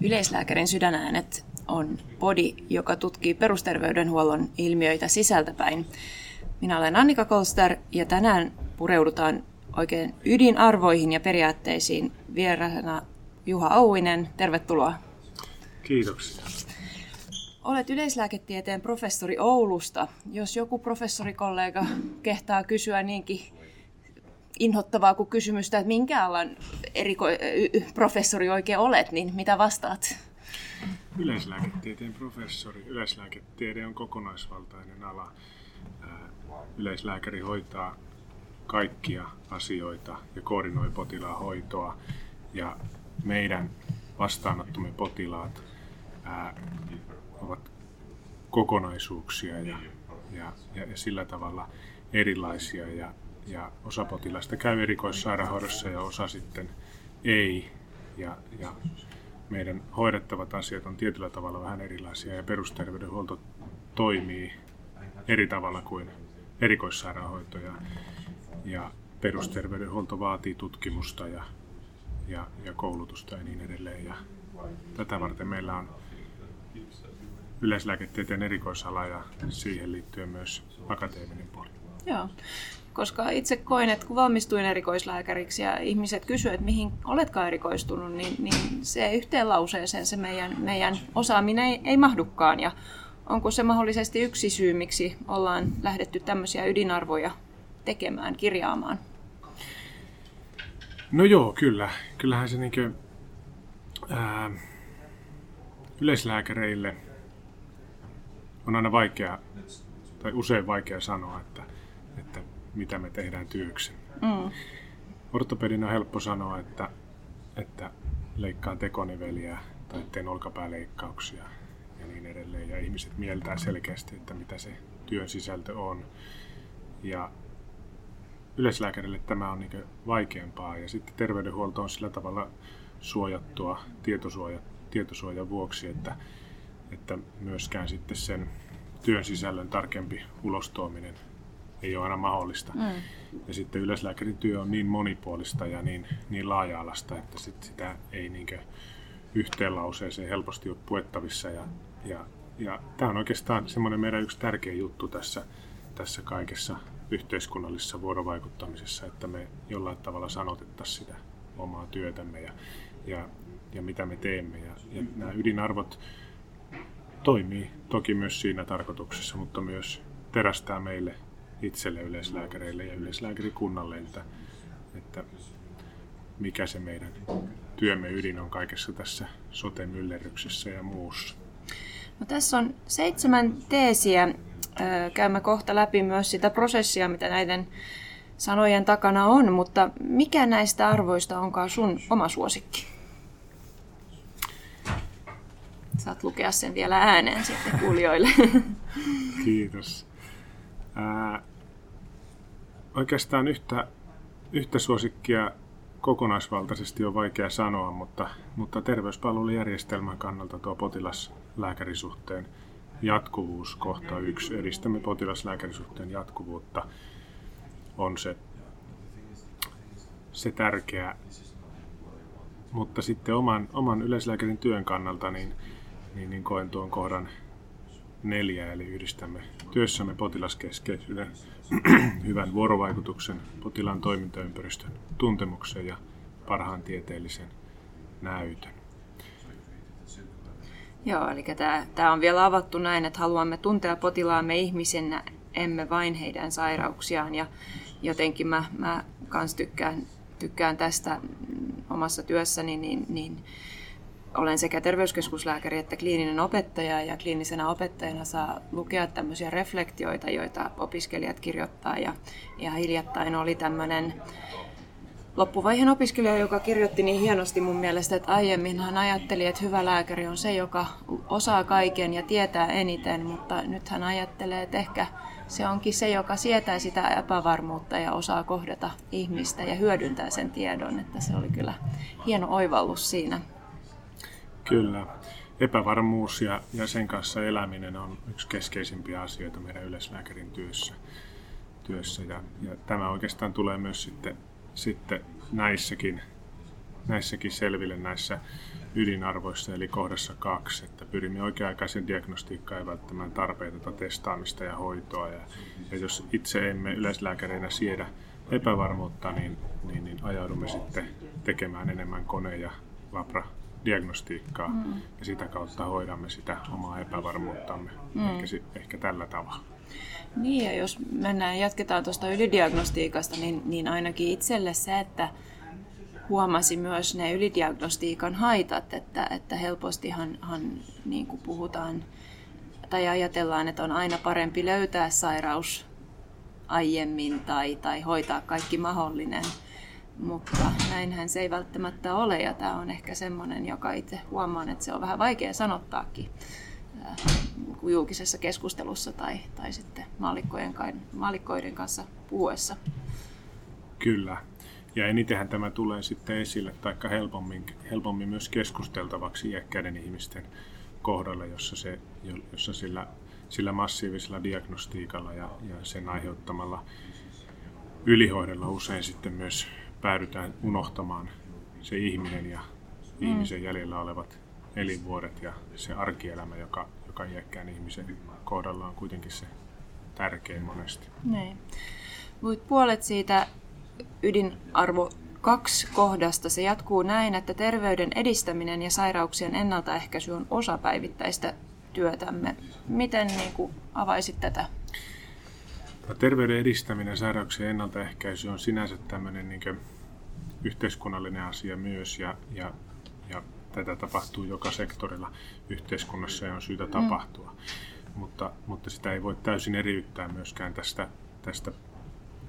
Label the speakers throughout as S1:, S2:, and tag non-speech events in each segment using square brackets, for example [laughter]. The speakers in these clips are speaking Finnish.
S1: Yleislääkärin sydänäänet on podi, joka tutkii perusterveydenhuollon ilmiöitä sisältäpäin. Minä olen Annika Kolster ja tänään pureudutaan oikein ydinarvoihin ja periaatteisiin vieraana Juha Ouinen. Tervetuloa.
S2: Kiitoksia.
S1: Olet yleislääketieteen professori Oulusta. Jos joku professorikollega kehtaa kysyä niinkin inhottavaa kuin kysymystä, että minkä alan eriko- professori oikein olet, niin mitä vastaat?
S2: Yleislääketieteen professori. Yleislääketiede on kokonaisvaltainen ala. Yleislääkäri hoitaa kaikkia asioita ja koordinoi potilaan hoitoa. Ja meidän vastaanottomme potilaat ää, ovat kokonaisuuksia ja, ja, ja, ja sillä tavalla erilaisia. Ja, ja osa potilaista käy erikoissairaanhoidossa ja osa sitten ei. Ja, ja meidän hoidettavat asiat on tietyllä tavalla vähän erilaisia ja perusterveydenhuolto toimii eri tavalla kuin erikoissairaanhoito ja, ja perusterveydenhuolto vaatii tutkimusta ja, ja, ja koulutusta ja niin edelleen. Ja tätä varten meillä on yleislääketieteen erikoisala ja siihen liittyen myös akateeminen puoli.
S1: Joo, koska itse koin, että kun valmistuin erikoislääkäriksi ja ihmiset kysyivät, että mihin oletkaan erikoistunut, niin, niin se yhteen lauseeseen se meidän, meidän osaaminen ei, ei mahdukaan. Ja onko se mahdollisesti yksi syy, miksi ollaan lähdetty tämmöisiä ydinarvoja tekemään, kirjaamaan?
S2: No joo, kyllä. Kyllähän se niinkö, ää, yleislääkäreille on aina vaikea, tai usein vaikea sanoa, että, että mitä me tehdään työksi. Mm. Ortopedin on helppo sanoa, että, että leikkaan tekoniveliä tai teen olkapääleikkauksia ja niin edelleen. Ja ihmiset mieltää selkeästi, että mitä se työn sisältö on. Ja yleislääkärille tämä on niin vaikeampaa ja sitten terveydenhuolto on sillä tavalla suojattua tietosuoja, tietosuojan vuoksi, että, että myöskään sitten sen työn sisällön tarkempi ulostuominen ei ole aina mahdollista. Mm. Ja sitten yleislääkärin työ on niin monipuolista ja niin, niin laaja-alasta, että sit sitä ei niinkö yhteen lauseeseen helposti ole puettavissa. Ja, ja, ja tämä on oikeastaan semmoinen meidän yksi tärkeä juttu tässä, tässä kaikessa yhteiskunnallisessa vuorovaikuttamisessa, että me jollain tavalla sanotettaisiin sitä omaa työtämme ja, ja, ja mitä me teemme. Ja, ja nämä ydinarvot toimii toki myös siinä tarkoituksessa, mutta myös terästää meille itselle yleislääkäreille ja yleislääkärikunnalle, että, että mikä se meidän työmme ydin on kaikessa tässä sote-myllerryksessä ja muussa.
S1: No, tässä on seitsemän teesiä. Käymme kohta läpi myös sitä prosessia, mitä näiden sanojen takana on, mutta mikä näistä arvoista onkaan sun oma suosikki? Saat lukea sen vielä ääneen sitten kuulijoille.
S2: Kiitos. Ää, oikeastaan yhtä, yhtä suosikkia kokonaisvaltaisesti on vaikea sanoa, mutta, mutta terveyspalvelujärjestelmän kannalta tuo potilaslääkärisuhteen jatkuvuus kohta yksi. Edistämme potilaslääkärisuhteen jatkuvuutta on se, se tärkeä. Mutta sitten oman, oman yleislääkärin työn kannalta niin, niin, niin koen tuon kohdan neljä, eli yhdistämme työssämme potilaskeskeisyyden, [clears throat] hyvän vuorovaikutuksen, potilaan toimintaympäristön tuntemuksen ja parhaan tieteellisen näytön.
S1: Joo, eli tämä on vielä avattu näin, että haluamme tuntea potilaamme ihmisenä, emme vain heidän sairauksiaan. Ja jotenkin mä, mä kans tykkään, tykkään tästä omassa työssäni, niin, niin olen sekä terveyskeskuslääkäri että kliininen opettaja ja kliinisenä opettajana saa lukea tämmöisiä reflektioita, joita opiskelijat kirjoittaa ja, ja hiljattain oli tämmöinen loppuvaiheen opiskelija, joka kirjoitti niin hienosti mun mielestä, että aiemmin hän ajatteli, että hyvä lääkäri on se, joka osaa kaiken ja tietää eniten, mutta nyt hän ajattelee, että ehkä se onkin se, joka sietää sitä epävarmuutta ja osaa kohdata ihmistä ja hyödyntää sen tiedon, että se oli kyllä hieno oivallus siinä.
S2: Kyllä. Epävarmuus ja, ja sen kanssa eläminen on yksi keskeisimpiä asioita meidän yleislääkärin työssä. työssä. Ja, ja tämä oikeastaan tulee myös sitten, sitten näissäkin näissäkin selville näissä ydinarvoissa, eli kohdassa kaksi, että pyrimme oikea-aikaisen diagnostiikkaan ja välttämään tarpeetonta testaamista ja hoitoa. Ja, ja jos itse emme yleislääkäreinä siedä epävarmuutta, niin, niin, niin ajaudumme sitten tekemään enemmän kone- ja labra-diagnostiikkaa mm. ja sitä kautta hoidamme sitä omaa epävarmuuttamme mm. ehkä, ehkä tällä tavalla.
S1: Niin ja jos mennään jatketaan tuosta ylidiagnostiikasta, niin, niin ainakin itselle se, että huomasi myös ne ylidiagnostiikan haitat, että, että helpostihan han, niin kuin puhutaan tai ajatellaan, että on aina parempi löytää sairaus aiemmin tai, tai hoitaa kaikki mahdollinen. Mutta näinhän se ei välttämättä ole ja tämä on ehkä semmoinen, joka itse huomaan, että se on vähän vaikea sanottaakin äh, julkisessa keskustelussa tai, tai sitten maallikkoiden kanssa puhuessa.
S2: Kyllä. Ja enitenhän tämä tulee sitten esille, tai helpommin, helpommin myös keskusteltavaksi iäkkäiden ihmisten kohdalla, jossa, se, jossa sillä, sillä massiivisella diagnostiikalla ja, ja sen aiheuttamalla ylihoidolla usein sitten myös päädytään unohtamaan se ihminen ja mm. ihmisen jäljellä olevat elinvuodet ja se arkielämä, joka, joka iäkkään ihmisen kohdalla on kuitenkin se tärkein monesti.
S1: Niin. Puolet siitä ydinarvo kaksi kohdasta. Se jatkuu näin, että terveyden edistäminen ja sairauksien ennaltaehkäisy on osa päivittäistä työtämme. Miten niin kuin, avaisit tätä?
S2: Terveyden edistäminen ja sairauksien ennaltaehkäisy on sinänsä tämmöinen niin yhteiskunnallinen asia myös ja, ja, ja tätä tapahtuu joka sektorilla yhteiskunnassa ja on syytä mm. tapahtua. Mm. Mutta, mutta sitä ei voi täysin eriyttää myöskään tästä, tästä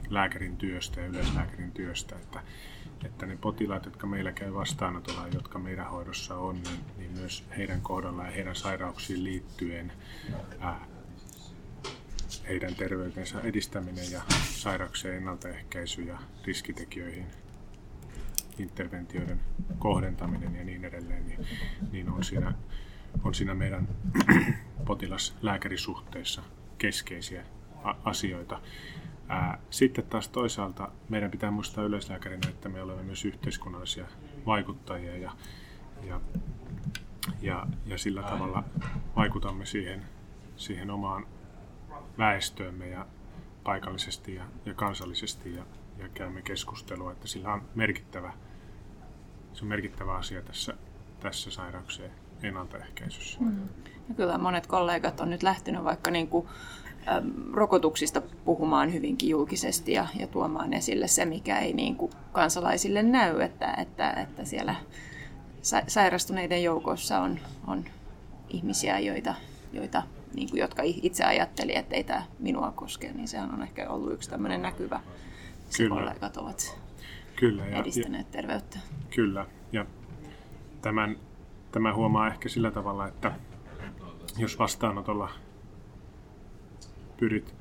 S2: lääkärin työstä ja yleislääkärin työstä, että, että ne potilaat, jotka meillä käy vastaanotolla ja jotka meidän hoidossa on, niin, niin myös heidän kohdallaan ja heidän sairauksiin liittyen ää, heidän terveytensä edistäminen ja sairauksien ennaltaehkäisy ja riskitekijöihin interventioiden kohdentaminen ja niin edelleen, niin, niin on, siinä, on siinä meidän [clears throat] potilas-lääkärisuhteissa keskeisiä asioita. Sitten taas toisaalta meidän pitää muistaa yleislääkärinä, että me olemme myös yhteiskunnallisia vaikuttajia ja, ja, ja, ja sillä tavalla vaikutamme siihen, siihen omaan väestöömme ja paikallisesti ja, ja kansallisesti ja, ja käymme keskustelua, että sillä on merkittävä, se on merkittävä asia tässä, tässä sairauksien ennaltaehkäisyssä. Mm.
S1: Ja kyllä monet kollegat on nyt lähtenyt vaikka niin kuin rokotuksista puhumaan hyvinkin julkisesti ja, ja tuomaan esille se, mikä ei niin kuin kansalaisille näy, että, että, että siellä sairastuneiden joukossa on, on ihmisiä, joita, joita, niin kuin, jotka itse ajatteli, että ei tämä minua koske, niin sehän on ehkä ollut yksi tämmöinen näkyvä, missä kollegat ovat kyllä, ja, edistäneet ja, terveyttä.
S2: Kyllä, ja tämän, tämä huomaa ehkä sillä tavalla, että jos vastaanotolla pyrit,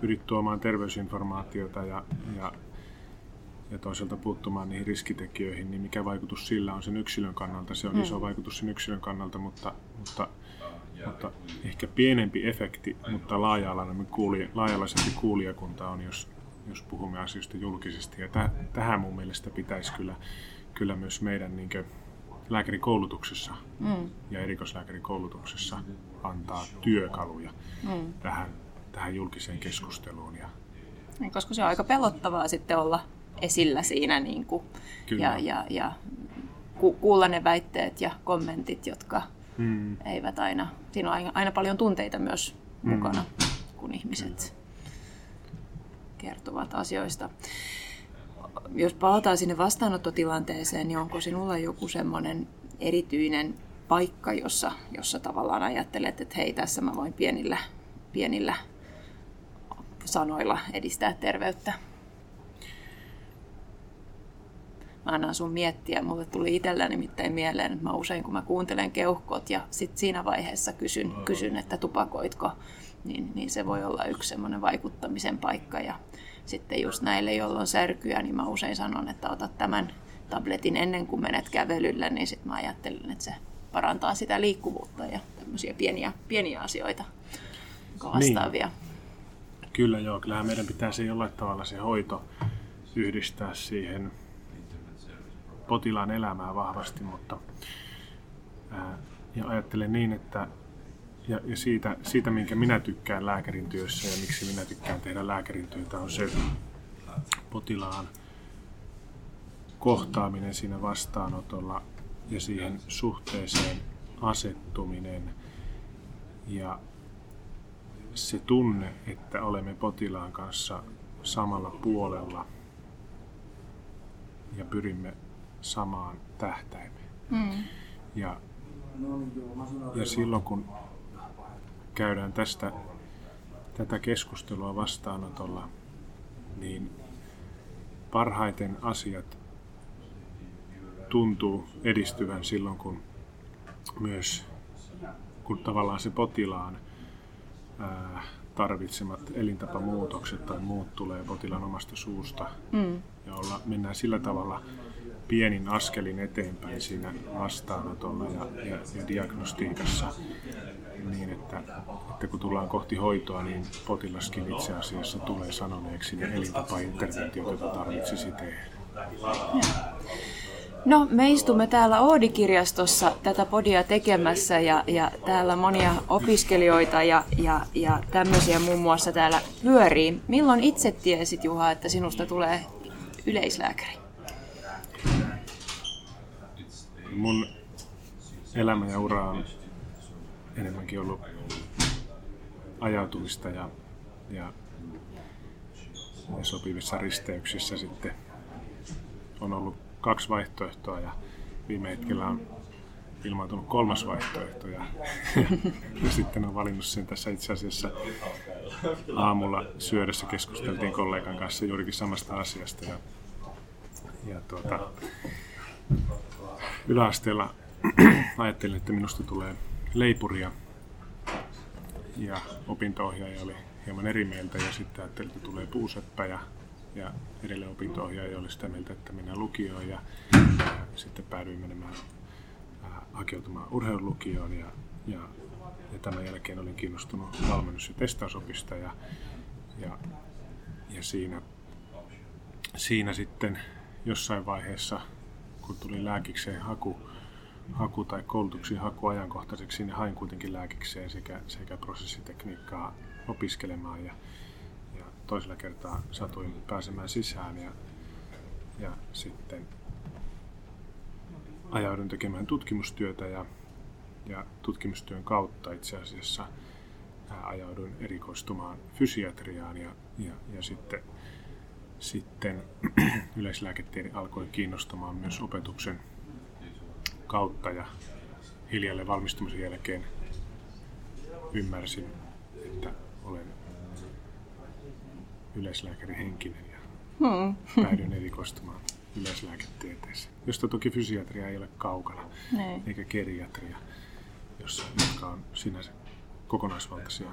S2: pyrit tuomaan terveysinformaatiota ja, ja, ja toisaalta puuttumaan niihin riskitekijöihin, niin mikä vaikutus sillä on sen yksilön kannalta? Se on mm. iso vaikutus sen yksilön kannalta, mutta, mutta, mutta ehkä pienempi efekti, mutta laaja-alainen kuulija, laaja-alaisempi kuulijakunta on, jos, jos puhumme asioista julkisesti. Ja täh, tähän mun mielestä pitäisi kyllä, kyllä myös meidän niin lääkärikoulutuksessa mm. ja erikoislääkärikoulutuksessa antaa työkaluja mm. tähän tähän julkiseen keskusteluun. Ja...
S1: Koska se on aika pelottavaa sitten olla esillä siinä niin kuin, ja, ja, ja ku, kuulla ne väitteet ja kommentit, jotka mm. eivät aina, siinä on aina, paljon tunteita myös mm. mukana, kun ihmiset kertovat asioista. Jos palataan sinne vastaanottotilanteeseen, niin onko sinulla joku semmoinen erityinen paikka, jossa, jossa tavallaan ajattelet, että hei, tässä mä voin pienillä, pienillä sanoilla edistää terveyttä. Mä annan sun miettiä. Mulle tuli itsellä nimittäin mieleen, että mä usein kun mä kuuntelen keuhkot ja sit siinä vaiheessa kysyn, kysyn että tupakoitko, niin, niin se voi olla yksi semmoinen vaikuttamisen paikka. Ja sitten just näille, joilla on särkyä, niin mä usein sanon, että otat tämän tabletin ennen kuin menet kävelylle, niin sitten mä ajattelen, että se parantaa sitä liikkuvuutta ja tämmöisiä pieniä, pieniä asioita vastaavia. Niin.
S2: Kyllä joo, kyllähän meidän pitää se jollain tavalla se hoito yhdistää siihen potilaan elämää vahvasti, mutta ää, ja ajattelen niin, että ja, ja siitä, siitä, minkä minä tykkään lääkärin työssä ja miksi minä tykkään tehdä lääkärin työtä, on se potilaan kohtaaminen siinä vastaanotolla ja siihen suhteeseen asettuminen. Ja se tunne, että olemme potilaan kanssa samalla puolella ja pyrimme samaan tähtäimeen. Mm. Ja, ja silloin kun käydään tästä tätä keskustelua vastaanotolla, niin parhaiten asiat tuntuu edistyvän silloin, kun myös kun tavallaan se potilaan ää, tarvitsemat elintapamuutokset tai muut tulee potilaan omasta suusta. Mm. Ja olla, mennään sillä tavalla pienin askelin eteenpäin siinä vastaanotolla ja, ja, ja diagnostiikassa niin, että, että kun tullaan kohti hoitoa, niin potilaskin itse asiassa tulee sanoneeksi ne elintapainterventiot, joita tarvitsisi tehdä.
S1: No, me istumme täällä Oodi-kirjastossa tätä podia tekemässä ja, ja täällä monia opiskelijoita ja, ja, ja tämmöisiä muun muassa täällä pyörii. Milloin itse tiesit, Juha, että sinusta tulee yleislääkäri?
S2: Mun elämä ja ura on enemmänkin ollut ajautumista ja, ja, ja sopivissa risteyksissä sitten on ollut kaksi vaihtoehtoa ja viime hetkellä on ilmaantunut kolmas vaihtoehto ja, ja, ja sitten on valinnut sen. Tässä itse asiassa aamulla syödessä keskusteltiin kollegan kanssa juurikin samasta asiasta ja, ja tuota, yläasteella. [clears throat] Ajattelin, että minusta tulee leipuria ja opintoohjaaja oli hieman eri mieltä ja sitten ajattelin, että tulee puuseppä ja ja edelleen opinto-ohjaaja oli sitä mieltä, että mennään lukioon ja, ja sitten päädyin menemään äh, hakeutumaan urheilulukioon ja, ja, ja tämän jälkeen olin kiinnostunut valmennus- ja testausopista ja, ja, ja siinä, siinä sitten jossain vaiheessa, kun tuli lääkikseen haku, haku tai koulutuksen haku ajankohtaiseksi, niin hain kuitenkin lääkikseen sekä, sekä prosessitekniikkaa opiskelemaan ja, toisella kertaa satuin pääsemään sisään ja, ja sitten ajaudun tekemään tutkimustyötä ja, ja tutkimustyön kautta itse asiassa ajauduin erikoistumaan fysiatriaan ja, ja, ja sitten, sitten [clears throat] yleislääketiede alkoi kiinnostamaan myös opetuksen kautta ja hiljalleen valmistumisen jälkeen ymmärsin, että olen yleislääkäri henkinen ja hmm. [laughs] päädyin erikoistumaan yleislääketieteeseen, josta toki fysiatria ei ole kaukana, ne. Niin. eikä geriatria, jossa, jotka on sinänsä kokonaisvaltaisia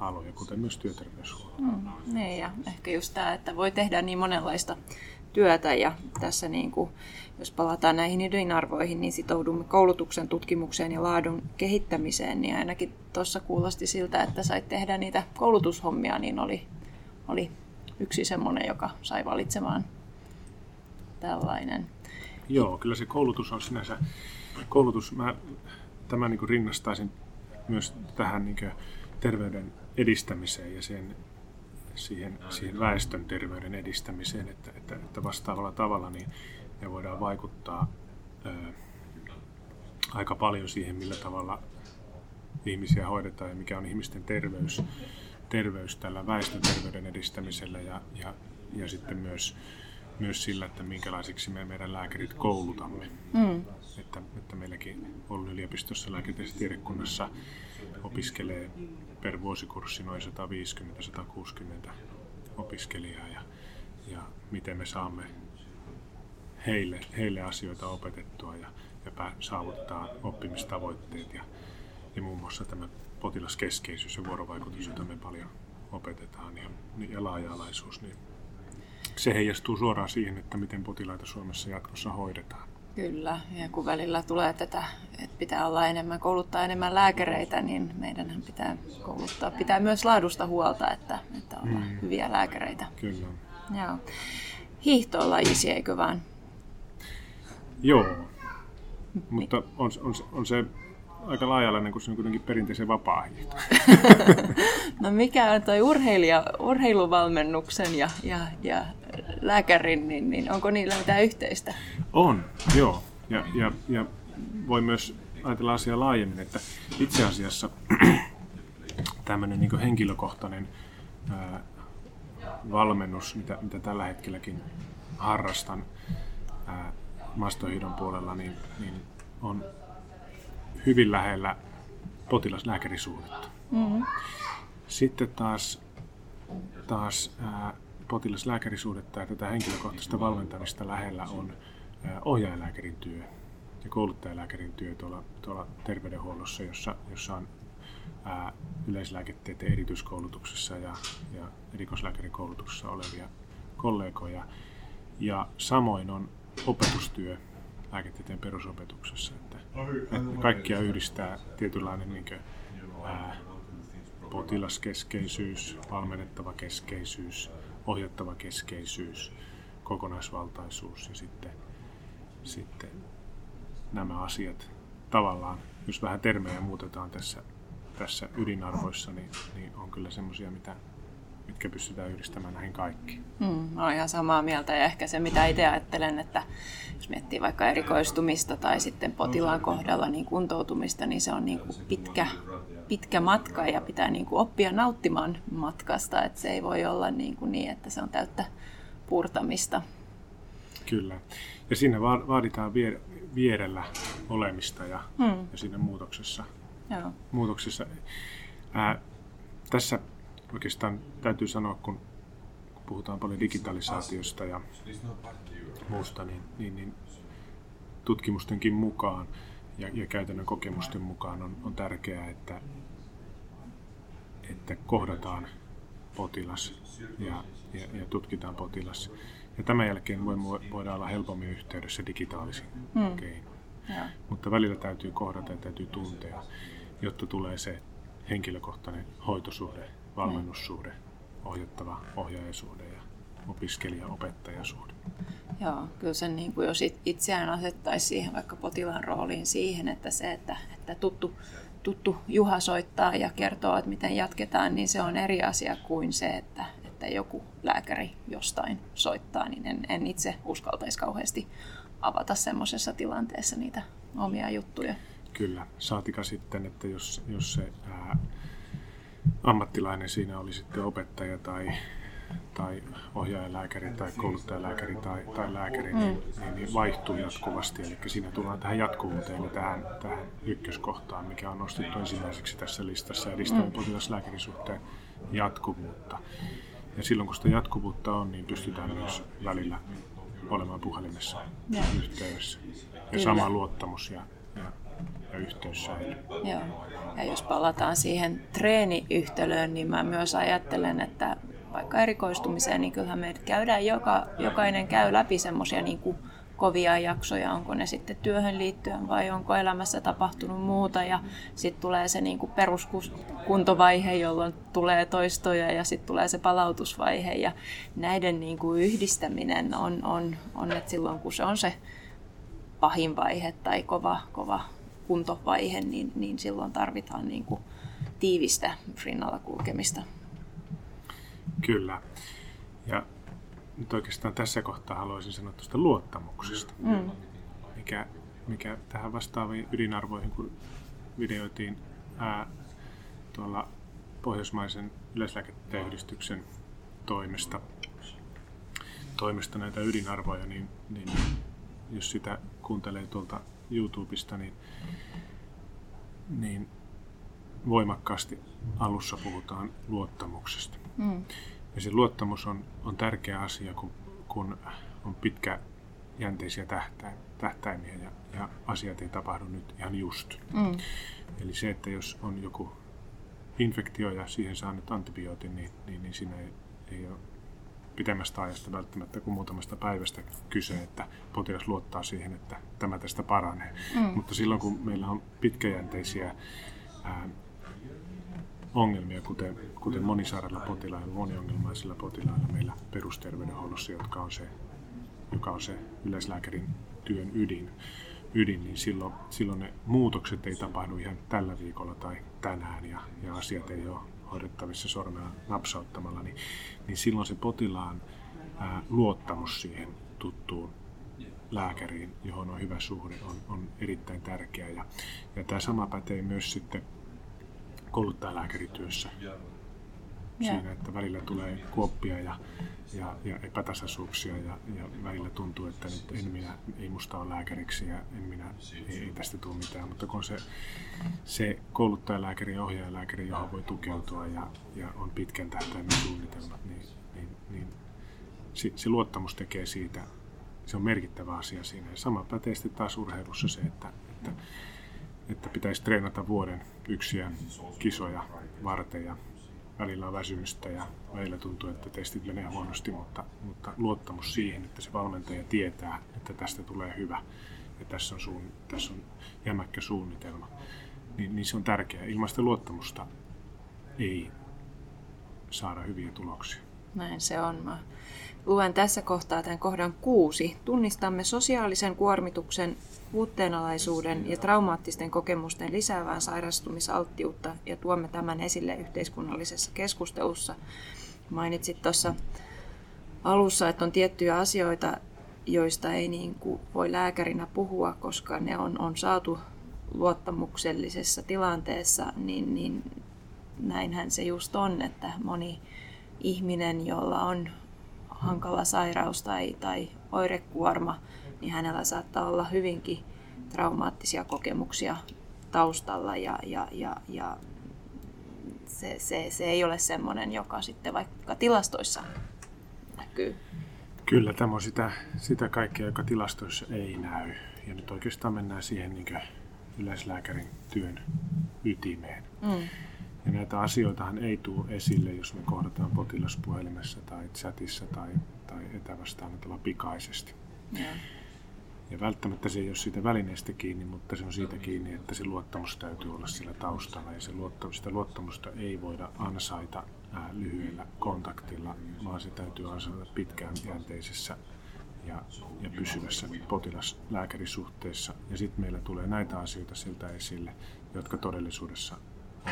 S2: aloja, kuten myös työterveyshuolto. Mm,
S1: niin, ja ehkä just tämä, että voi tehdä niin monenlaista työtä ja tässä niin kuin, jos palataan näihin ydinarvoihin, niin sitoudumme koulutuksen, tutkimukseen ja laadun kehittämiseen, niin ainakin tuossa kuulosti siltä, että sait tehdä niitä koulutushommia, niin oli oli yksi semmoinen, joka sai valitsemaan tällainen.
S2: Joo, kyllä se koulutus on sinänsä, koulutus, mä tämän niin rinnastaisin myös tähän niin terveyden edistämiseen ja sen, siihen, siihen väestön terveyden edistämiseen, että, että, että vastaavalla tavalla niin me voidaan vaikuttaa ö, aika paljon siihen, millä tavalla ihmisiä hoidetaan ja mikä on ihmisten terveys terveys tällä väestöterveyden edistämisellä ja, ja, ja sitten myös, myös sillä, että minkälaisiksi me meidän lääkärit koulutamme. Mm. Että, että meilläkin Oulun yliopistossa lääketieteellisessä tiedekunnassa opiskelee per vuosikurssi noin 150-160 opiskelijaa ja, ja miten me saamme heille, heille asioita opetettua ja, ja saavuttaa oppimistavoitteet ja, ja muun muassa tämä potilaskeskeisyys ja vuorovaikutus, jota me paljon opetetaan ja, ja laaja-alaisuus, niin se heijastuu suoraan siihen, että miten potilaita Suomessa jatkossa hoidetaan.
S1: Kyllä, ja kun välillä tulee tätä, että pitää olla enemmän, kouluttaa enemmän lääkäreitä, niin meidän pitää kouluttaa, pitää myös laadusta huolta, että, että olla mm. hyviä lääkäreitä.
S2: Kyllä.
S1: Joo. Hiihto on lajisi, eikö vaan?
S2: Joo, mutta on, on, on se aika laajalainen, kun se on kuitenkin perinteisen vapaa [laughs]
S1: No mikä on tuo urheilija, urheiluvalmennuksen ja, ja, ja lääkärin, niin, niin onko niillä mitään yhteistä?
S2: On, joo. Ja, ja, ja voi myös ajatella asiaa laajemmin, että itse asiassa [clears throat] tämmöinen niin henkilökohtainen ää, valmennus, mitä, mitä tällä hetkelläkin harrastan ää, mastohiidon puolella, niin, niin on hyvin lähellä potilaslääkärisuhdetta. Mm-hmm. Sitten taas, taas ää, potilaslääkärisuhdetta ja tätä henkilökohtaista valmentamista lähellä on ää, ohjaajalääkärin työ ja kouluttajalääkärin työ tuolla, tuolla terveydenhuollossa, jossa, jossa on ää, yleislääketieteen erityiskoulutuksessa ja, ja erikoislääkärin koulutuksessa olevia kollegoja. Ja samoin on opetustyö lääketieteen perusopetuksessa. Että, että kaikkia yhdistää tietynlainen niin kuin, ää, potilaskeskeisyys, valmennettava keskeisyys, ohjattava keskeisyys, kokonaisvaltaisuus ja sitten, sitten nämä asiat tavallaan, jos vähän termejä muutetaan tässä, tässä ydinarvoissa, niin, niin on kyllä semmoisia, mitä, mitkä pystytään yhdistämään näihin kaikkiin.
S1: Mm, olen ihan samaa mieltä ja ehkä se mitä itse ajattelen, että jos miettii vaikka erikoistumista tai sitten potilaan kohdalla niin kuntoutumista, niin se on niin kuin pitkä, pitkä matka ja pitää niin kuin oppia nauttimaan matkasta, että se ei voi olla niin, kuin niin että se on täyttä purtamista.
S2: Kyllä. Ja siinä vaaditaan vierellä olemista ja, hmm. ja siinä muutoksessa. Joo. muutoksessa. Ää, tässä oikeastaan täytyy sanoa, kun, kun puhutaan paljon digitalisaatiosta ja muusta, niin, niin, niin tutkimustenkin mukaan ja, ja käytännön kokemusten mukaan on, on tärkeää, että, että kohdataan potilas ja, ja, ja tutkitaan potilas. Ja tämän jälkeen voidaan olla helpommin yhteydessä digitaalisin hmm. keinoin. Mutta välillä täytyy kohdata ja täytyy tuntea, jotta tulee se henkilökohtainen hoitosuhde valmennussuhde, ohjattava ohjaajasuhde ja opiskelija-opettajasuhde.
S1: Joo, kyllä sen niin kuin jos itseään asettaisi siihen vaikka potilaan rooliin siihen, että se, että, että tuttu, tuttu Juha soittaa ja kertoo, että miten jatketaan, niin se on eri asia kuin se, että, että joku lääkäri jostain soittaa, niin en, en itse uskaltaisi kauheasti avata semmoisessa tilanteessa niitä omia juttuja.
S2: Kyllä, saatika sitten, että jos, jos se ää, ammattilainen siinä oli sitten opettaja tai, tai ohjaajalääkäri tai kouluttajalääkäri tai, tai lääkäri, niin, mm. niin, niin vaihtuu jatkuvasti. Eli siinä tullaan tähän jatkuvuuteen ja tähän, tähän ykköskohtaan, mikä on nostettu ensimmäiseksi tässä listassa, edistää mm. potilaslääkärisuhteen jatkuvuutta. Ja silloin kun sitä jatkuvuutta on, niin pystytään myös välillä olemaan puhelimessa ja. yhteydessä. Ja Kyllä. sama luottamus ja, ja ja yhteys säilyy.
S1: Joo. Ja jos palataan siihen treeniyhtälöön, niin mä myös ajattelen, että vaikka erikoistumiseen, niin kyllähän me käydään, joka, jokainen käy läpi semmoisia niin kovia jaksoja, onko ne sitten työhön liittyen vai onko elämässä tapahtunut muuta ja sitten tulee se niin kuin peruskuntovaihe, jolloin tulee toistoja ja sitten tulee se palautusvaihe ja näiden niin kuin yhdistäminen on, on, on, että silloin kun se on se pahin vaihe tai kova, kova kuntovaihe, niin, niin silloin tarvitaan niin kuin tiivistä rinnalla kulkemista.
S2: Kyllä. Ja nyt oikeastaan tässä kohtaa haluaisin sanoa tuosta luottamuksesta, mm. mikä, mikä tähän vastaaviin ydinarvoihin, kun videoitiin ää, tuolla Pohjoismaisen yleislääketieteen toimesta, toimesta näitä ydinarvoja, niin, niin jos sitä kuuntelee tuolta YouTubesta, niin, niin voimakkaasti alussa puhutaan luottamuksesta. Mm. Ja se luottamus on, on tärkeä asia, kun, kun on pitkäjänteisiä tähtäimiä ja, ja asiat ei tapahdu nyt ihan just. Mm. Eli se, että jos on joku infektio ja siihen saa nyt antibiootin, niin, niin, niin siinä ei, ei ole pitemmästä ajasta välttämättä kuin muutamasta päivästä kyse, että potilas luottaa siihen, että tämä tästä paranee. Mm. Mutta silloin kun meillä on pitkäjänteisiä ää, ongelmia, kuten, kuten monisairailla potilailla, moniongelmaisilla potilailla meillä perusterveydenhuollossa, jotka on se, joka on se yleislääkärin työn ydin, ydin niin silloin, silloin ne muutokset ei tapahdu ihan tällä viikolla tai tänään ja, ja asiat ei ole hoidettavissa sormella napsauttamalla, niin, niin silloin se potilaan ää, luottamus siihen tuttuun lääkäriin, johon on hyvä suhde, on, on erittäin tärkeä. Ja, ja tämä sama pätee myös sitten kouluttajalääkärityössä. Siinä, että välillä tulee kuoppia ja, ja, ja epätasaisuuksia ja, ja välillä tuntuu, että nyt en minä, ei musta ole lääkäriksi ja en minä, ei, ei tästä tule mitään. Mutta kun se, se kouluttajalääkäri ja ohjaajalääkäri, johon voi tukeutua ja, ja on pitkän tähtäimen suunnitelmat, niin, niin, niin se, se luottamus tekee siitä se on merkittävä asia siinä. Ja sama pätee sitten taas urheilussa se, että, että, että pitäisi treenata vuoden yksiä kisoja varten ja välillä on väsymystä ja välillä tuntuu, että testit menee huonosti, mutta, mutta luottamus siihen, että se valmentaja tietää, että tästä tulee hyvä ja tässä on, suun, tässä on jämäkkä suunnitelma, niin, niin se on tärkeää. Ilman sitä luottamusta ei saada hyviä tuloksia.
S1: Näin se on. Mä Luen tässä kohtaa tämän kohdan kuusi. Tunnistamme sosiaalisen kuormituksen, puutteenalaisuuden ja traumaattisten kokemusten lisäävään sairastumisalttiutta ja tuomme tämän esille yhteiskunnallisessa keskustelussa. Mainitsit tuossa alussa, että on tiettyjä asioita, joista ei niin kuin voi lääkärinä puhua, koska ne on, on saatu luottamuksellisessa tilanteessa, niin, niin näinhän se just on, että moni ihminen, jolla on hankala sairaus tai, tai oirekuorma, niin hänellä saattaa olla hyvinkin traumaattisia kokemuksia taustalla ja, ja, ja, ja se, se, se ei ole semmoinen, joka sitten vaikka tilastoissa näkyy.
S2: Kyllä, tämä on sitä, sitä kaikkea, joka tilastoissa ei näy. Ja nyt oikeastaan mennään siihen niin yleislääkärin työn ytimeen. Mm. Ja näitä asioitahan ei tule esille, jos me kohdataan potilaspuhelimessa tai chatissa tai, tai etävastaanotolla pikaisesti. Ja. ja välttämättä se ei ole siitä välineestä kiinni, mutta se on siitä kiinni, että se luottamus täytyy olla sillä taustalla. Ja se luottamus, sitä luottamusta ei voida ansaita ää, lyhyellä kontaktilla, vaan se täytyy ansaita pitkään jänteisessä ja, ja pysyvässä potilas-lääkärisuhteessa. Ja sitten meillä tulee näitä asioita siltä esille, jotka todellisuudessa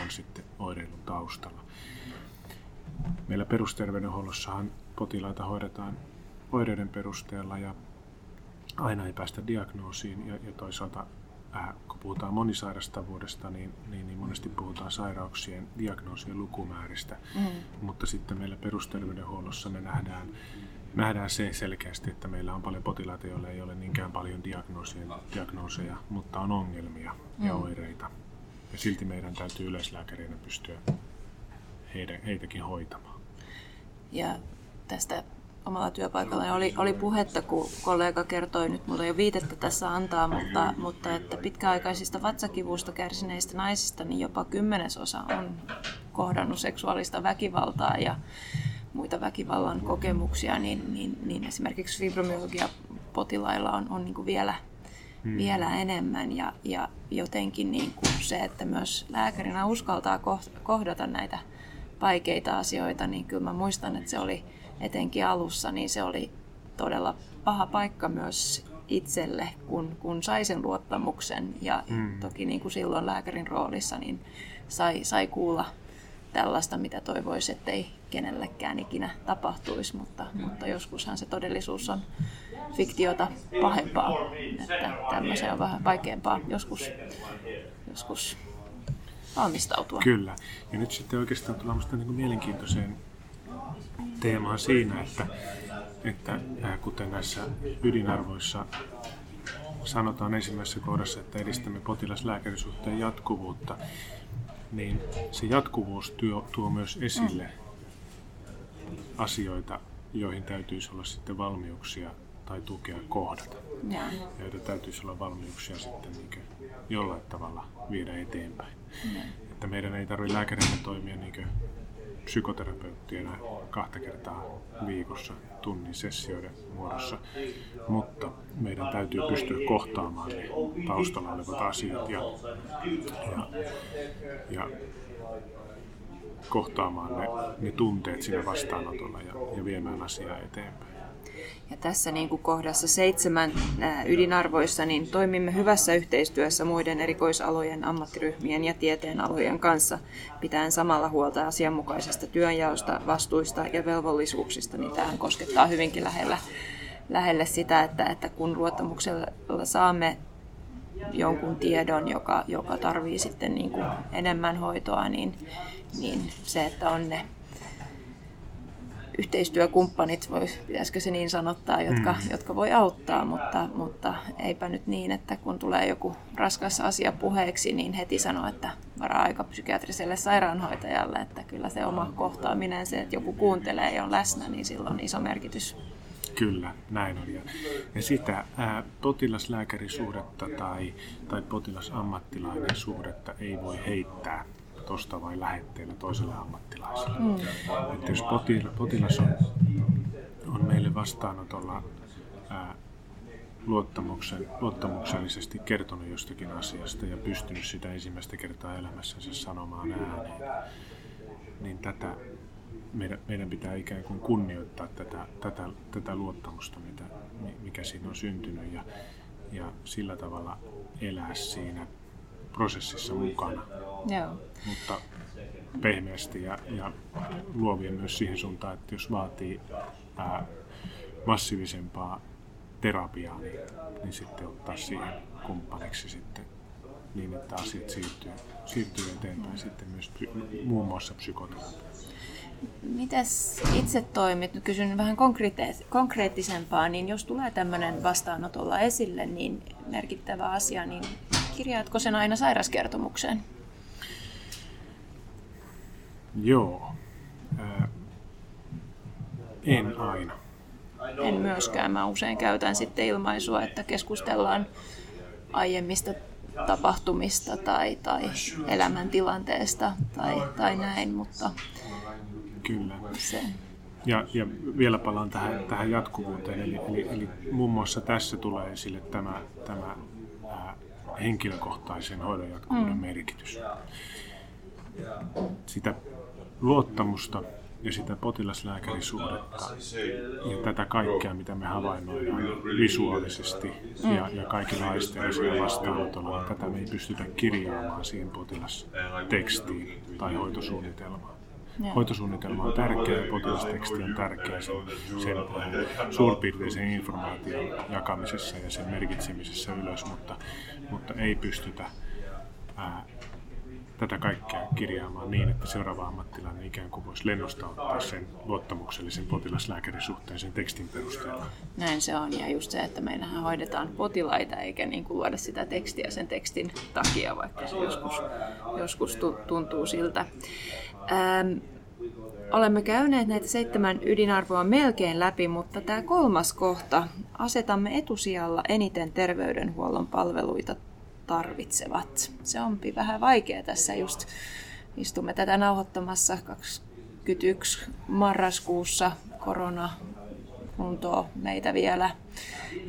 S2: on sitten oireilun taustalla. Meillä perusterveydenhuollossahan potilaita hoidetaan oireiden perusteella ja aina ei päästä diagnoosiin ja, ja toisaalta äh, kun puhutaan monisairastavuudesta, niin, niin, niin monesti puhutaan sairauksien diagnoosien lukumääristä, mm. mutta sitten meillä perusterveydenhuollossa me nähdään, nähdään se selkeästi, että meillä on paljon potilaita, joille ei ole niinkään paljon diagnooseja, mutta on ongelmia mm. ja oireita. Ja silti meidän täytyy yleislääkärinä pystyä heidän, heitäkin hoitamaan.
S1: Ja tästä omalla työpaikalla oli, oli puhetta, kun kollega kertoi, nyt mulla ei ole viitettä tässä antaa, mutta, mutta että pitkäaikaisista vatsakivusta kärsineistä naisista niin jopa kymmenesosa on kohdannut seksuaalista väkivaltaa ja muita väkivallan kokemuksia, niin, niin, niin esimerkiksi fibromyalgia potilailla on, on niin vielä hmm. vielä enemmän ja, ja jotenkin niin kuin se, että myös lääkärinä uskaltaa kohdata näitä vaikeita asioita, niin kyllä mä muistan, että se oli etenkin alussa, niin se oli todella paha paikka myös itselle, kun, kun sai sen luottamuksen ja hmm. toki niin kuin silloin lääkärin roolissa niin sai, sai kuulla tällaista, mitä toivoisi, ettei kenellekään ikinä tapahtuisi, mutta, mutta joskushan se todellisuus on fiktiota pahempaa. Että tämmöiseen on vähän vaikeampaa joskus, joskus valmistautua.
S2: Kyllä. Ja nyt sitten oikeastaan minusta niin mielenkiintoiseen teemaan siinä, että, että kuten näissä ydinarvoissa sanotaan ensimmäisessä kohdassa, että edistämme potilaslääkärisuhteen jatkuvuutta, niin se jatkuvuus tuo, tuo myös esille mm. asioita, joihin täytyisi olla sitten valmiuksia tai tukea kohdata. Ja. Joita täytyisi olla valmiuksia sitten niin jollain tavalla viedä eteenpäin. Ja. Että meidän ei tarvitse lääkärinä toimia niin psykoterapeuttina kahta kertaa viikossa tunnin sessioiden muodossa, mutta meidän täytyy pystyä kohtaamaan ne taustalla olevat asiat ja, ja, ja kohtaamaan ne, ne tunteet siinä vastaanotolla ja, ja viemään asiaa eteenpäin.
S1: Ja tässä niin kuin kohdassa seitsemän ydinarvoissa niin toimimme hyvässä yhteistyössä muiden erikoisalojen, ammattiryhmien ja tieteenalojen kanssa, pitäen samalla huolta asianmukaisesta työnjaosta, vastuista ja velvollisuuksista. Niin tämähän koskettaa hyvinkin lähellä, lähelle sitä, että, että kun luottamuksella saamme jonkun tiedon, joka, joka tarvii sitten niin kuin enemmän hoitoa, niin, niin se, että on ne yhteistyökumppanit, vois, pitäisikö se niin sanottaa, jotka, mm. jotka voi auttaa, mutta, mutta eipä nyt niin, että kun tulee joku raskas asia puheeksi, niin heti sanoo, että varaa aika psykiatriselle sairaanhoitajalle, että kyllä se oma kohtaaminen, se, että joku kuuntelee ja on läsnä, niin sillä on iso merkitys.
S2: Kyllä, näin on. Ja, ja sitä ää, potilaslääkärisuhdetta tai, tai potilasammattilainen suhdetta ei voi heittää tuosta vai lähetteellä toiselle ammattilaiselle. Mm. Että jos potilas on, on meille vastaanotolla ää, luottamuksen, luottamuksellisesti kertonut jostakin asiasta ja pystynyt sitä ensimmäistä kertaa elämässänsä sanomaan ääneen, niin tätä meidän, meidän pitää ikään kuin kunnioittaa tätä, tätä, tätä luottamusta, mitä, mikä siinä on syntynyt ja, ja sillä tavalla elää siinä prosessissa mukana.
S1: Joo.
S2: Mutta pehmeästi ja, ja luovien myös siihen suuntaan, että jos vaatii ää, massiivisempaa terapiaa, niin, niin sitten ottaa siihen kumppaniksi sitten niin, että asiat siirtyy, siirtyy eteenpäin sitten myös muun muassa psykoterapiaan.
S1: Mites itse toimit? Nyt kysyn vähän konkreettisempaa, niin jos tulee tämmöinen vastaanotolla esille, niin merkittävä asia, niin kirjaatko sen aina sairaskertomukseen?
S2: Joo. Ää, en aina.
S1: En myöskään. Mä usein käytän sitten ilmaisua, että keskustellaan aiemmista tapahtumista tai, tai elämäntilanteesta tai, tai näin, mutta
S2: Kyllä. Se. Ja, ja vielä palaan tähän, tähän jatkuvuuteen, eli, eli, eli muun muassa tässä tulee esille tämä, tämä henkilökohtaisen hoidon jatkuvuuden mm. merkitys. Sitä luottamusta ja sitä potilaslääkärisuhdetta ja tätä kaikkea, mitä me havainnoidaan visuaalisesti mm. ja, ja kaikilla aisteellisilla vastaanotolla, niin tätä me ei pystytä kirjaamaan siihen potilastekstiin tai hoitosuunnitelmaan. Ja. Hoitosuunnitelma on tärkeä ja potilasteksti on tärkeä sen, sen äh, suurpiirteisen informaation jakamisessa ja sen merkitsemisessä ylös, mutta, mutta ei pystytä ää, tätä kaikkea kirjaamaan niin, että seuraava ammattilainen ikään kuin voisi lennosta ottaa sen luottamuksellisen potilaslääkärisuhteen sen tekstin perusteella.
S1: Näin se on, ja just se, että meillähän hoidetaan potilaita eikä niin kuin luoda sitä tekstiä sen tekstin takia, vaikka se joskus, joskus tuntuu siltä. Ähm, olemme käyneet näitä seitsemän ydinarvoa melkein läpi, mutta tämä kolmas kohta, asetamme etusijalla eniten terveydenhuollon palveluita tarvitsevat. Se onpi vähän vaikea tässä just. Istumme tätä nauhoittamassa 21. marraskuussa. Korona kuntoo meitä vielä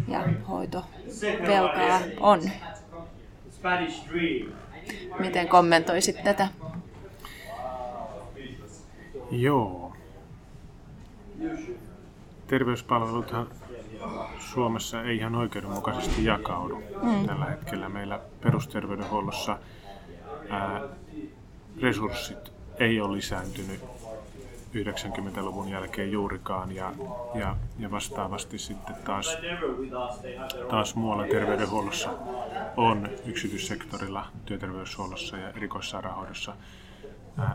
S1: ja hoito velkaa on. Miten kommentoisit tätä?
S2: Joo. Terveyspalveluthan Suomessa ei ihan oikeudenmukaisesti jakaudu. Mm. Tällä hetkellä meillä perusterveydenhuollossa ää, resurssit ei ole lisääntynyt 90-luvun jälkeen juurikaan ja, ja, ja vastaavasti sitten taas, taas muualla terveydenhuollossa on yksityissektorilla, työterveyshuollossa ja erikoissairaanhoidossa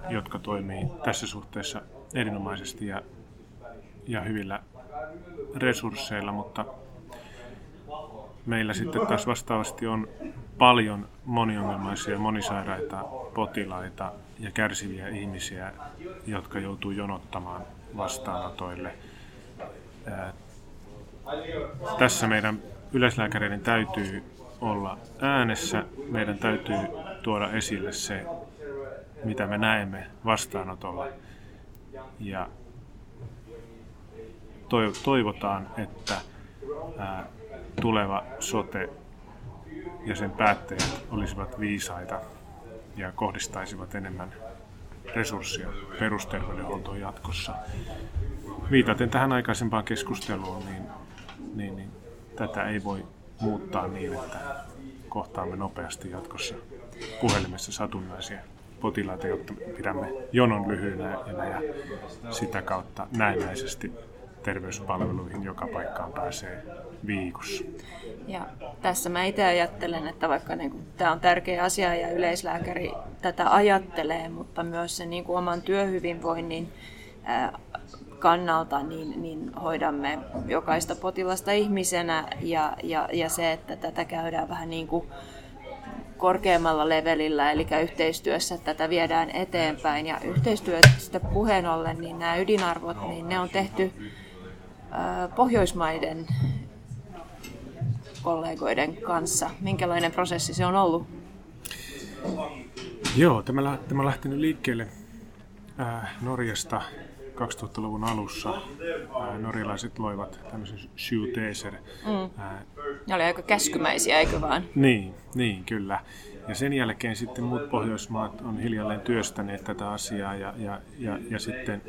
S2: jotka toimii tässä suhteessa erinomaisesti ja, ja hyvillä resursseilla, mutta meillä sitten taas vastaavasti on paljon moniongelmaisia, monisairaita potilaita ja kärsiviä ihmisiä, jotka joutuu jonottamaan vastaanotoille. Tässä meidän yleislääkäreiden täytyy olla äänessä, meidän täytyy tuoda esille se, mitä me näemme vastaanotolla. Ja toivotaan, että tuleva sote ja sen päättäjät olisivat viisaita ja kohdistaisivat enemmän resurssia perusterveydenhuoltoon jatkossa. Viitaten tähän aikaisempaan keskusteluun, niin, niin, niin tätä ei voi muuttaa niin, että kohtaamme nopeasti jatkossa puhelimessa satunnaisia potilaita, jotta pidämme jonon lyhyynä ja sitä kautta näennäisesti terveyspalveluihin joka paikkaan pääsee viikossa.
S1: Ja tässä mä itse ajattelen, että vaikka niin kuin, tämä on tärkeä asia ja yleislääkäri tätä ajattelee, mutta myös sen niin kuin oman työhyvinvoinnin kannalta niin, niin hoidamme jokaista potilasta ihmisenä ja, ja, ja se, että tätä käydään vähän niin kuin korkeammalla levelillä, eli yhteistyössä tätä viedään eteenpäin. Ja yhteistyöstä puheen ollen, niin nämä ydinarvot, niin ne on tehty Pohjoismaiden kollegoiden kanssa. Minkälainen prosessi se on ollut?
S2: Joo, tämä, tämä on lähtenyt liikkeelle Norjasta 2000-luvun alussa norjalaiset loivat tämmöisen shoe-taser. Mm.
S1: ne oli aika käskymäisiä, eikö vaan?
S2: Niin, niin, kyllä. Ja sen jälkeen sitten muut Pohjoismaat on hiljalleen työstäneet tätä asiaa ja, ja, ja, ja sitten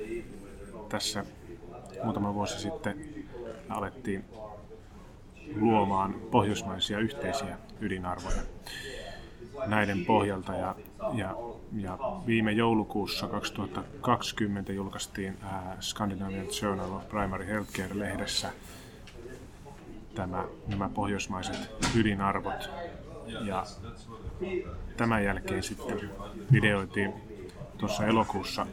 S2: tässä muutama vuosi sitten alettiin luomaan pohjoismaisia yhteisiä ydinarvoja näiden pohjalta. Ja, ja, ja viime joulukuussa 2020 julkaistiin ää, Scandinavian Journal of Primary Healthcare-lehdessä tämä, nämä pohjoismaiset ydinarvot. Ja tämän jälkeen sitten videoitiin tuossa elokuussa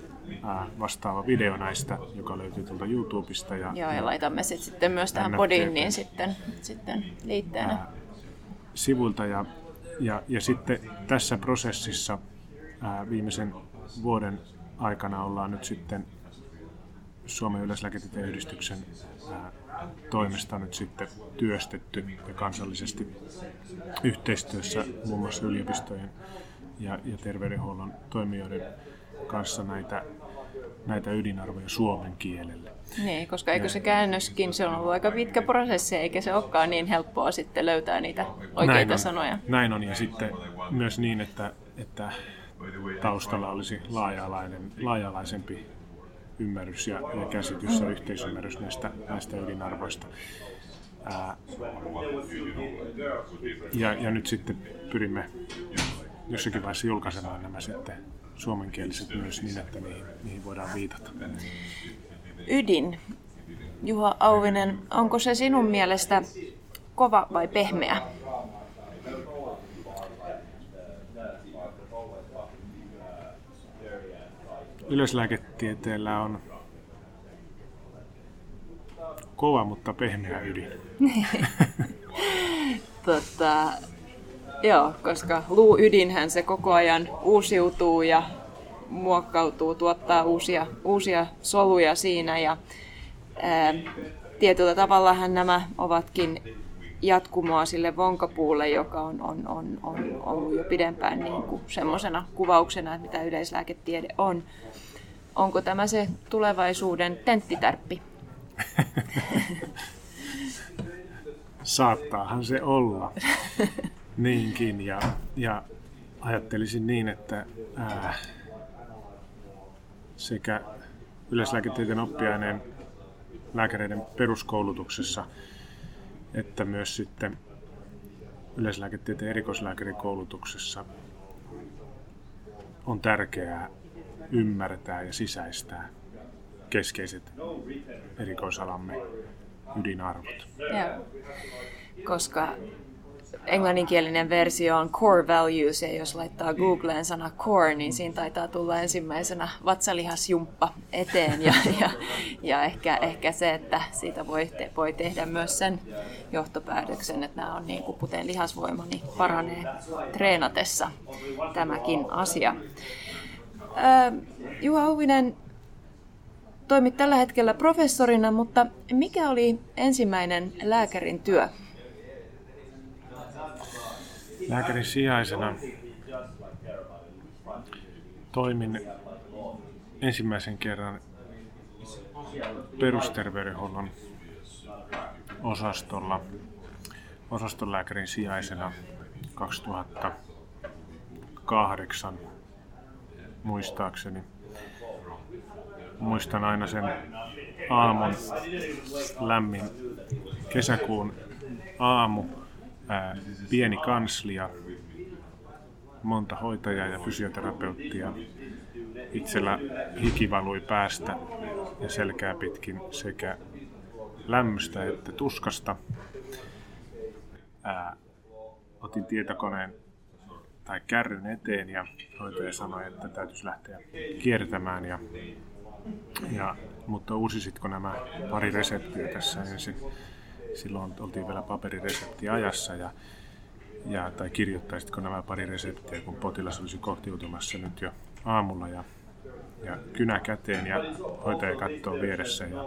S2: vastaava video näistä, joka löytyy tuolta YouTubesta.
S1: Ja, Joo, ja laitamme sit sitten myös tähän podiin niin sitten, sitten liitteenä. Ää,
S2: sivulta ja, ja, ja sitten tässä prosessissa ää, viimeisen vuoden aikana ollaan nyt sitten Suomen yleislääketieteen yhdistyksen ää, toimesta nyt sitten työstetty ja kansallisesti yhteistyössä muun muassa yliopistojen ja, ja terveydenhuollon toimijoiden kanssa näitä, näitä ydinarvoja suomen kielelle.
S1: Niin, koska eikö se käännöskin, se on ollut aika pitkä prosessi, eikä se olekaan niin helppoa sitten löytää niitä oikeita
S2: näin on,
S1: sanoja.
S2: Näin on, ja sitten myös niin, että, että taustalla olisi laaja-alaisempi ymmärrys ja, ja käsitys ja yhteisymmärrys näistä, näistä ydinarvoista. Ää, ja, ja nyt sitten pyrimme jossakin vaiheessa julkaisemaan nämä sitten suomenkieliset myös niin, että niihin, niihin voidaan viitata.
S1: Ydin. Juha Auvinen, onko se sinun mielestä kova vai pehmeä?
S2: Yleislääketieteellä on kova, mutta pehmeä ydin. [laughs]
S1: tota, Joo, koska luuydinhän se koko ajan uusiutuu ja muokkautuu, tuottaa uusia, uusia soluja siinä ja ää, tietyllä tavallahan nämä ovatkin jatkumoa sille vonkapuulle, joka on, on, on, on ollut jo pidempään niin kuin semmoisena kuvauksena, mitä yleislääketiede on. Onko tämä se tulevaisuuden tenttitärppi? [laughs]
S2: Saattaahan se olla. [laughs] Niinkin, ja, ja ajattelisin niin, että ää, sekä yleislääketieteen oppiaineen lääkäreiden peruskoulutuksessa että myös sitten yleislääketieteen erikoislääkärikoulutuksessa on tärkeää ymmärtää ja sisäistää keskeiset erikoisalamme ydinarvot.
S1: Joo. Koska englanninkielinen versio on core values, ja jos laittaa Googleen sana core, niin siinä taitaa tulla ensimmäisenä vatsalihasjumppa eteen, ja, ja, ja ehkä, ehkä se, että siitä voi, te, voi tehdä myös sen johtopäätöksen, että nämä on niin kuin kuten lihasvoima, niin paranee treenatessa tämäkin asia. Ää, Juha Uvinen, toimit tällä hetkellä professorina, mutta mikä oli ensimmäinen lääkärin työ?
S2: Lääkärin sijaisena toimin ensimmäisen kerran perusterveydenhuollon osastolla osastonlääkärin sijaisena 2008 muistaakseni. muistan aina sen aamun lämmin kesäkuun aamu, ää, pieni kanslia, monta hoitajaa ja fysioterapeuttia. Itsellä hiki valui päästä ja selkää pitkin sekä lämmöstä että tuskasta. Ää, otin tietokoneen tai kärryn eteen ja hoitaja sanoi, että täytyisi lähteä kiertämään. Ja, ja, mutta uusisitko nämä pari reseptiä tässä ensin? Silloin oltiin vielä paperiresepti ajassa ja, ja, tai kirjoittaisitko nämä pari reseptiä, kun potilas olisi kohtiutumassa nyt jo aamulla ja, ja kynä käteen ja hoitaja katsoo vieressä ja,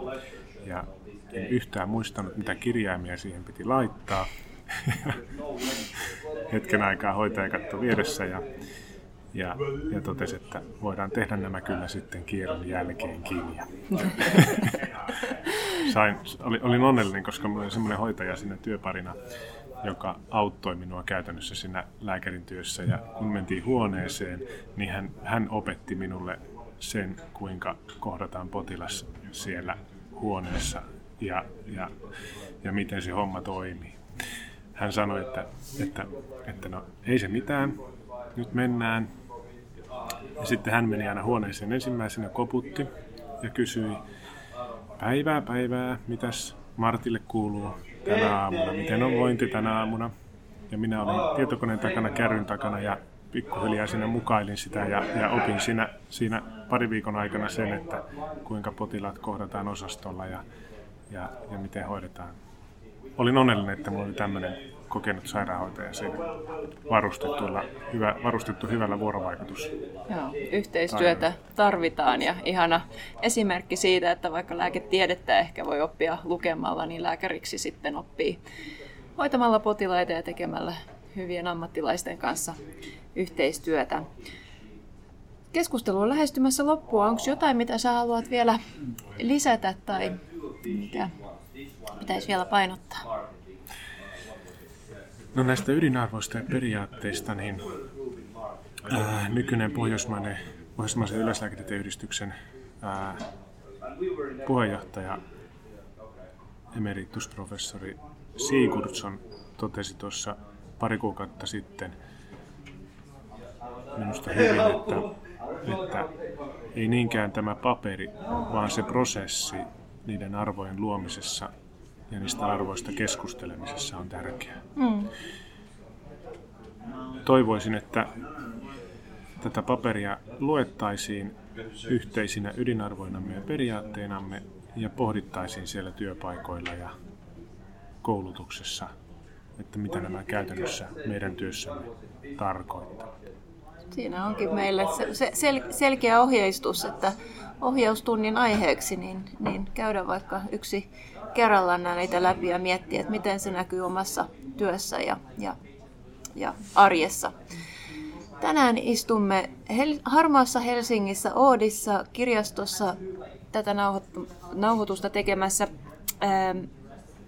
S2: ja en yhtään muistanut, mitä kirjaimia siihen piti laittaa. [laughs] Hetken aikaa hoitaja katsoi vieressä ja, ja, ja totesi, että voidaan tehdä nämä kyllä sitten kierron jälkeenkin. [laughs] Sain, oli, olin onnellinen, koska minulla oli semmoinen hoitaja siinä työparina, joka auttoi minua käytännössä siinä lääkärin työssä. Ja kun mentiin huoneeseen, niin hän, hän opetti minulle sen, kuinka kohdataan potilas siellä huoneessa ja, ja, ja miten se homma toimii. Hän sanoi, että, että, että no ei se mitään, nyt mennään. Ja sitten hän meni aina huoneeseen ensimmäisenä, koputti ja kysyi, päivää päivää, mitäs Martille kuuluu tänä aamuna, miten on vointi tänä aamuna. Ja minä olin tietokoneen takana, kärryn takana ja pikkuhiljaa sinne mukailin sitä ja, ja opin siinä, siinä pari viikon aikana sen, että kuinka potilaat kohdataan osastolla ja, ja, ja miten hoidetaan. Olin onnellinen, että minulla oli tämmöinen kokenut sairaanhoitaja siinä varustettuilla, hyvä, varustettu hyvällä vuorovaikutus.
S1: Joo, yhteistyötä tarvitaan ja ihana esimerkki siitä, että vaikka lääketiedettä ehkä voi oppia lukemalla, niin lääkäriksi sitten oppii hoitamalla potilaita ja tekemällä hyvien ammattilaisten kanssa yhteistyötä. Keskustelu on lähestymässä loppua. Onko jotain, mitä sä haluat vielä lisätä tai mikä pitäisi vielä painottaa?
S2: No näistä ydinarvoista ja periaatteista, niin ää, nykyinen pohjoismainen, pohjoismaisen yleislääketieteen yhdistyksen ää, puheenjohtaja, emeritusprofessori Sigurdsson totesi tuossa pari kuukautta sitten minusta hyvin, että, että ei niinkään tämä paperi, vaan se prosessi niiden arvojen luomisessa ja niistä arvoista keskustelemisessa on tärkeää. Mm. Toivoisin, että tätä paperia luettaisiin yhteisinä ydinarvoinamme ja periaatteinamme ja pohdittaisiin siellä työpaikoilla ja koulutuksessa, että mitä nämä käytännössä meidän työssämme tarkoittaa.
S1: Siinä onkin meille se, sel, selkeä ohjeistus, että ohjaustunnin aiheeksi niin, niin käydä vaikka yksi kerrallaan näitä läpi ja miettiä, että miten se näkyy omassa työssä ja, ja, ja arjessa. Tänään istumme Hel- harmaassa Helsingissä Oodissa kirjastossa tätä nauhoitusta tekemässä. Ähm,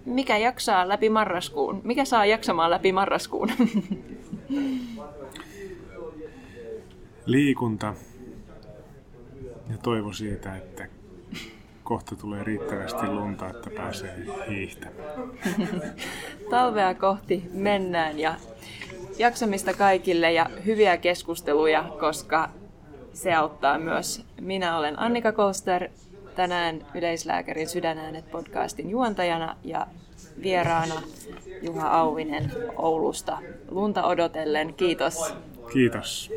S1: mikä jaksaa läpi marraskuun? Mikä saa jaksamaan läpi marraskuun? [laughs]
S2: Liikunta ja toivo siitä, että kohta tulee riittävästi lunta, että pääsee hiihtämään. [laughs]
S1: Talvea kohti mennään ja jaksamista kaikille ja hyviä keskusteluja, koska se auttaa myös. Minä olen Annika Koster, tänään Yleislääkärin Sydänäänet podcastin juontajana ja vieraana Juha Auvinen Oulusta lunta odotellen. Kiitos.
S2: Kiitos.